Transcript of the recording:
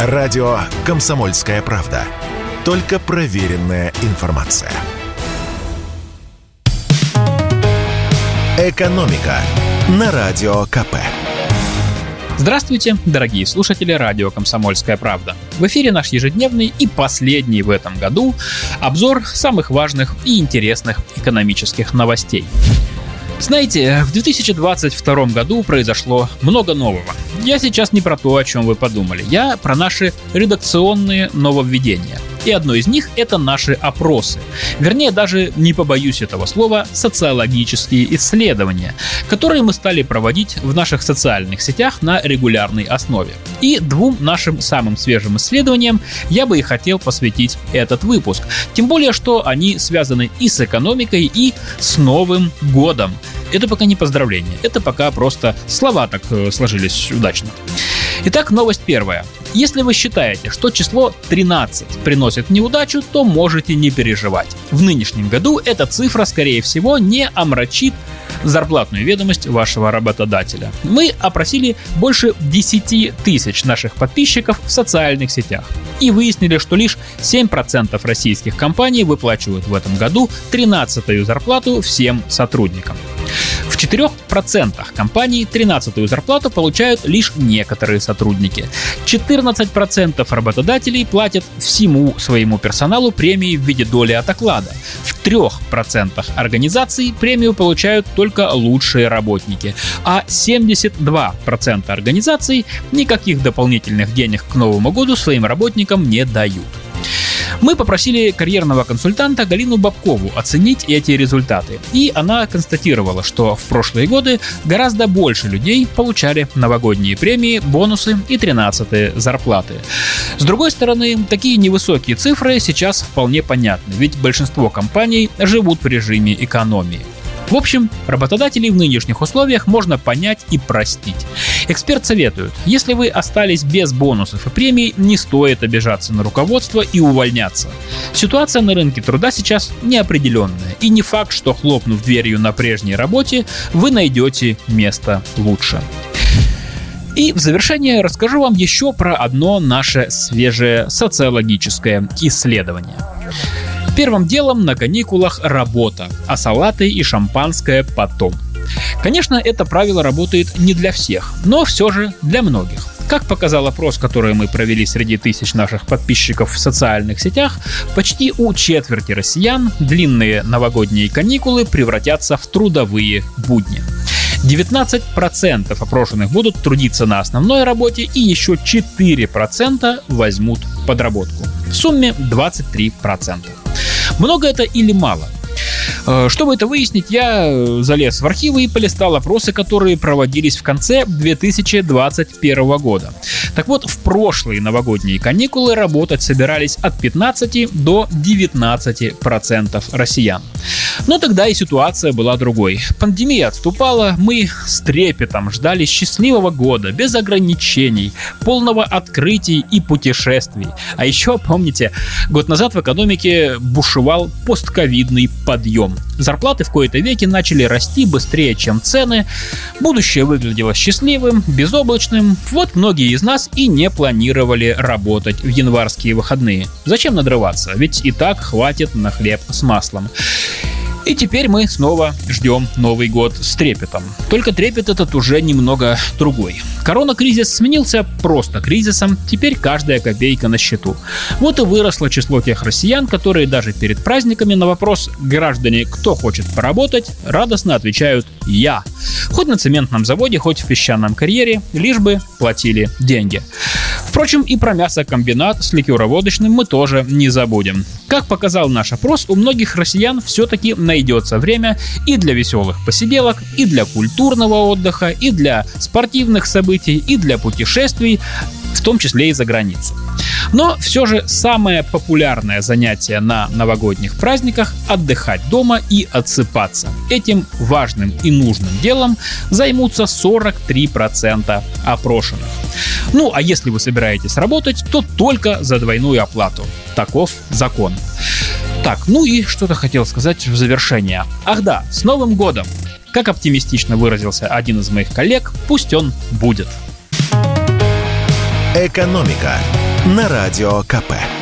Радио «Комсомольская правда». Только проверенная информация. «Экономика» на Радио КП. Здравствуйте, дорогие слушатели радио «Комсомольская правда». В эфире наш ежедневный и последний в этом году обзор самых важных и интересных экономических новостей. Знаете, в 2022 году произошло много нового. Я сейчас не про то, о чем вы подумали. Я про наши редакционные нововведения. И одно из них — это наши опросы. Вернее, даже не побоюсь этого слова, социологические исследования, которые мы стали проводить в наших социальных сетях на регулярной основе. И двум нашим самым свежим исследованиям я бы и хотел посвятить этот выпуск. Тем более, что они связаны и с экономикой, и с Новым годом. Это пока не поздравление, это пока просто слова так э, сложились удачно. Итак, новость первая. Если вы считаете, что число 13 приносит неудачу, то можете не переживать. В нынешнем году эта цифра, скорее всего, не омрачит зарплатную ведомость вашего работодателя. Мы опросили больше 10 тысяч наших подписчиков в социальных сетях и выяснили, что лишь 7% российских компаний выплачивают в этом году 13-ю зарплату всем сотрудникам. В 4% компаний 13-ю зарплату получают лишь некоторые сотрудники. 14% работодателей платят всему своему персоналу премии в виде доли от оклада. В 3% организаций премию получают только лучшие работники, а 72% организаций никаких дополнительных денег к Новому году своим работникам не дают. Мы попросили карьерного консультанта Галину Бабкову оценить эти результаты. И она констатировала, что в прошлые годы гораздо больше людей получали новогодние премии, бонусы и 13 зарплаты. С другой стороны, такие невысокие цифры сейчас вполне понятны, ведь большинство компаний живут в режиме экономии. В общем, работодателей в нынешних условиях можно понять и простить. Эксперт советует, если вы остались без бонусов и премий, не стоит обижаться на руководство и увольняться. Ситуация на рынке труда сейчас неопределенная, и не факт, что хлопнув дверью на прежней работе, вы найдете место лучше. И в завершение расскажу вам еще про одно наше свежее социологическое исследование. Первым делом на каникулах работа, а салаты и шампанское потом. Конечно, это правило работает не для всех, но все же для многих. Как показал опрос, который мы провели среди тысяч наших подписчиков в социальных сетях, почти у четверти россиян длинные новогодние каникулы превратятся в трудовые будни. 19% опрошенных будут трудиться на основной работе и еще 4% возьмут подработку. В сумме 23%. Много это или мало? Э, чтобы это выяснить, я э, залез в архивы и полистал опросы, которые проводились в конце 2021 года. Так вот, в прошлые новогодние каникулы работать собирались от 15 до 19 процентов россиян. Но тогда и ситуация была другой. Пандемия отступала, мы с трепетом ждали счастливого года, без ограничений, полного открытий и путешествий. А еще, помните, год назад в экономике бушевал постковидный подъем. Зарплаты в кои-то веки начали расти быстрее, чем цены, будущее выглядело счастливым, безоблачным, вот многие из нас и не планировали работать в январские выходные. Зачем надрываться, ведь и так хватит на хлеб с маслом. И теперь мы снова ждем Новый год с трепетом. Только трепет этот уже немного другой. Корона-кризис сменился просто кризисом, теперь каждая копейка на счету. Вот и выросло число тех россиян, которые даже перед праздниками на вопрос «Граждане, кто хочет поработать?» радостно отвечают «Я». Хоть на цементном заводе, хоть в песчаном карьере, лишь бы платили деньги. Впрочем, и про мясокомбинат с ликероводочным мы тоже не забудем. Как показал наш опрос, у многих россиян все-таки найдется время и для веселых посиделок, и для культурного отдыха, и для спортивных событий, и для путешествий, в том числе и за границу. Но все же самое популярное занятие на новогодних праздниках – отдыхать дома и отсыпаться. Этим важным и нужным делом займутся 43% опрошенных. Ну а если вы собираетесь работать, то только за двойную оплату. Таков закон. Так, ну и что-то хотел сказать в завершение. Ах да, с Новым годом! Как оптимистично выразился один из моих коллег, пусть он будет. «Экономика» на Радио КП.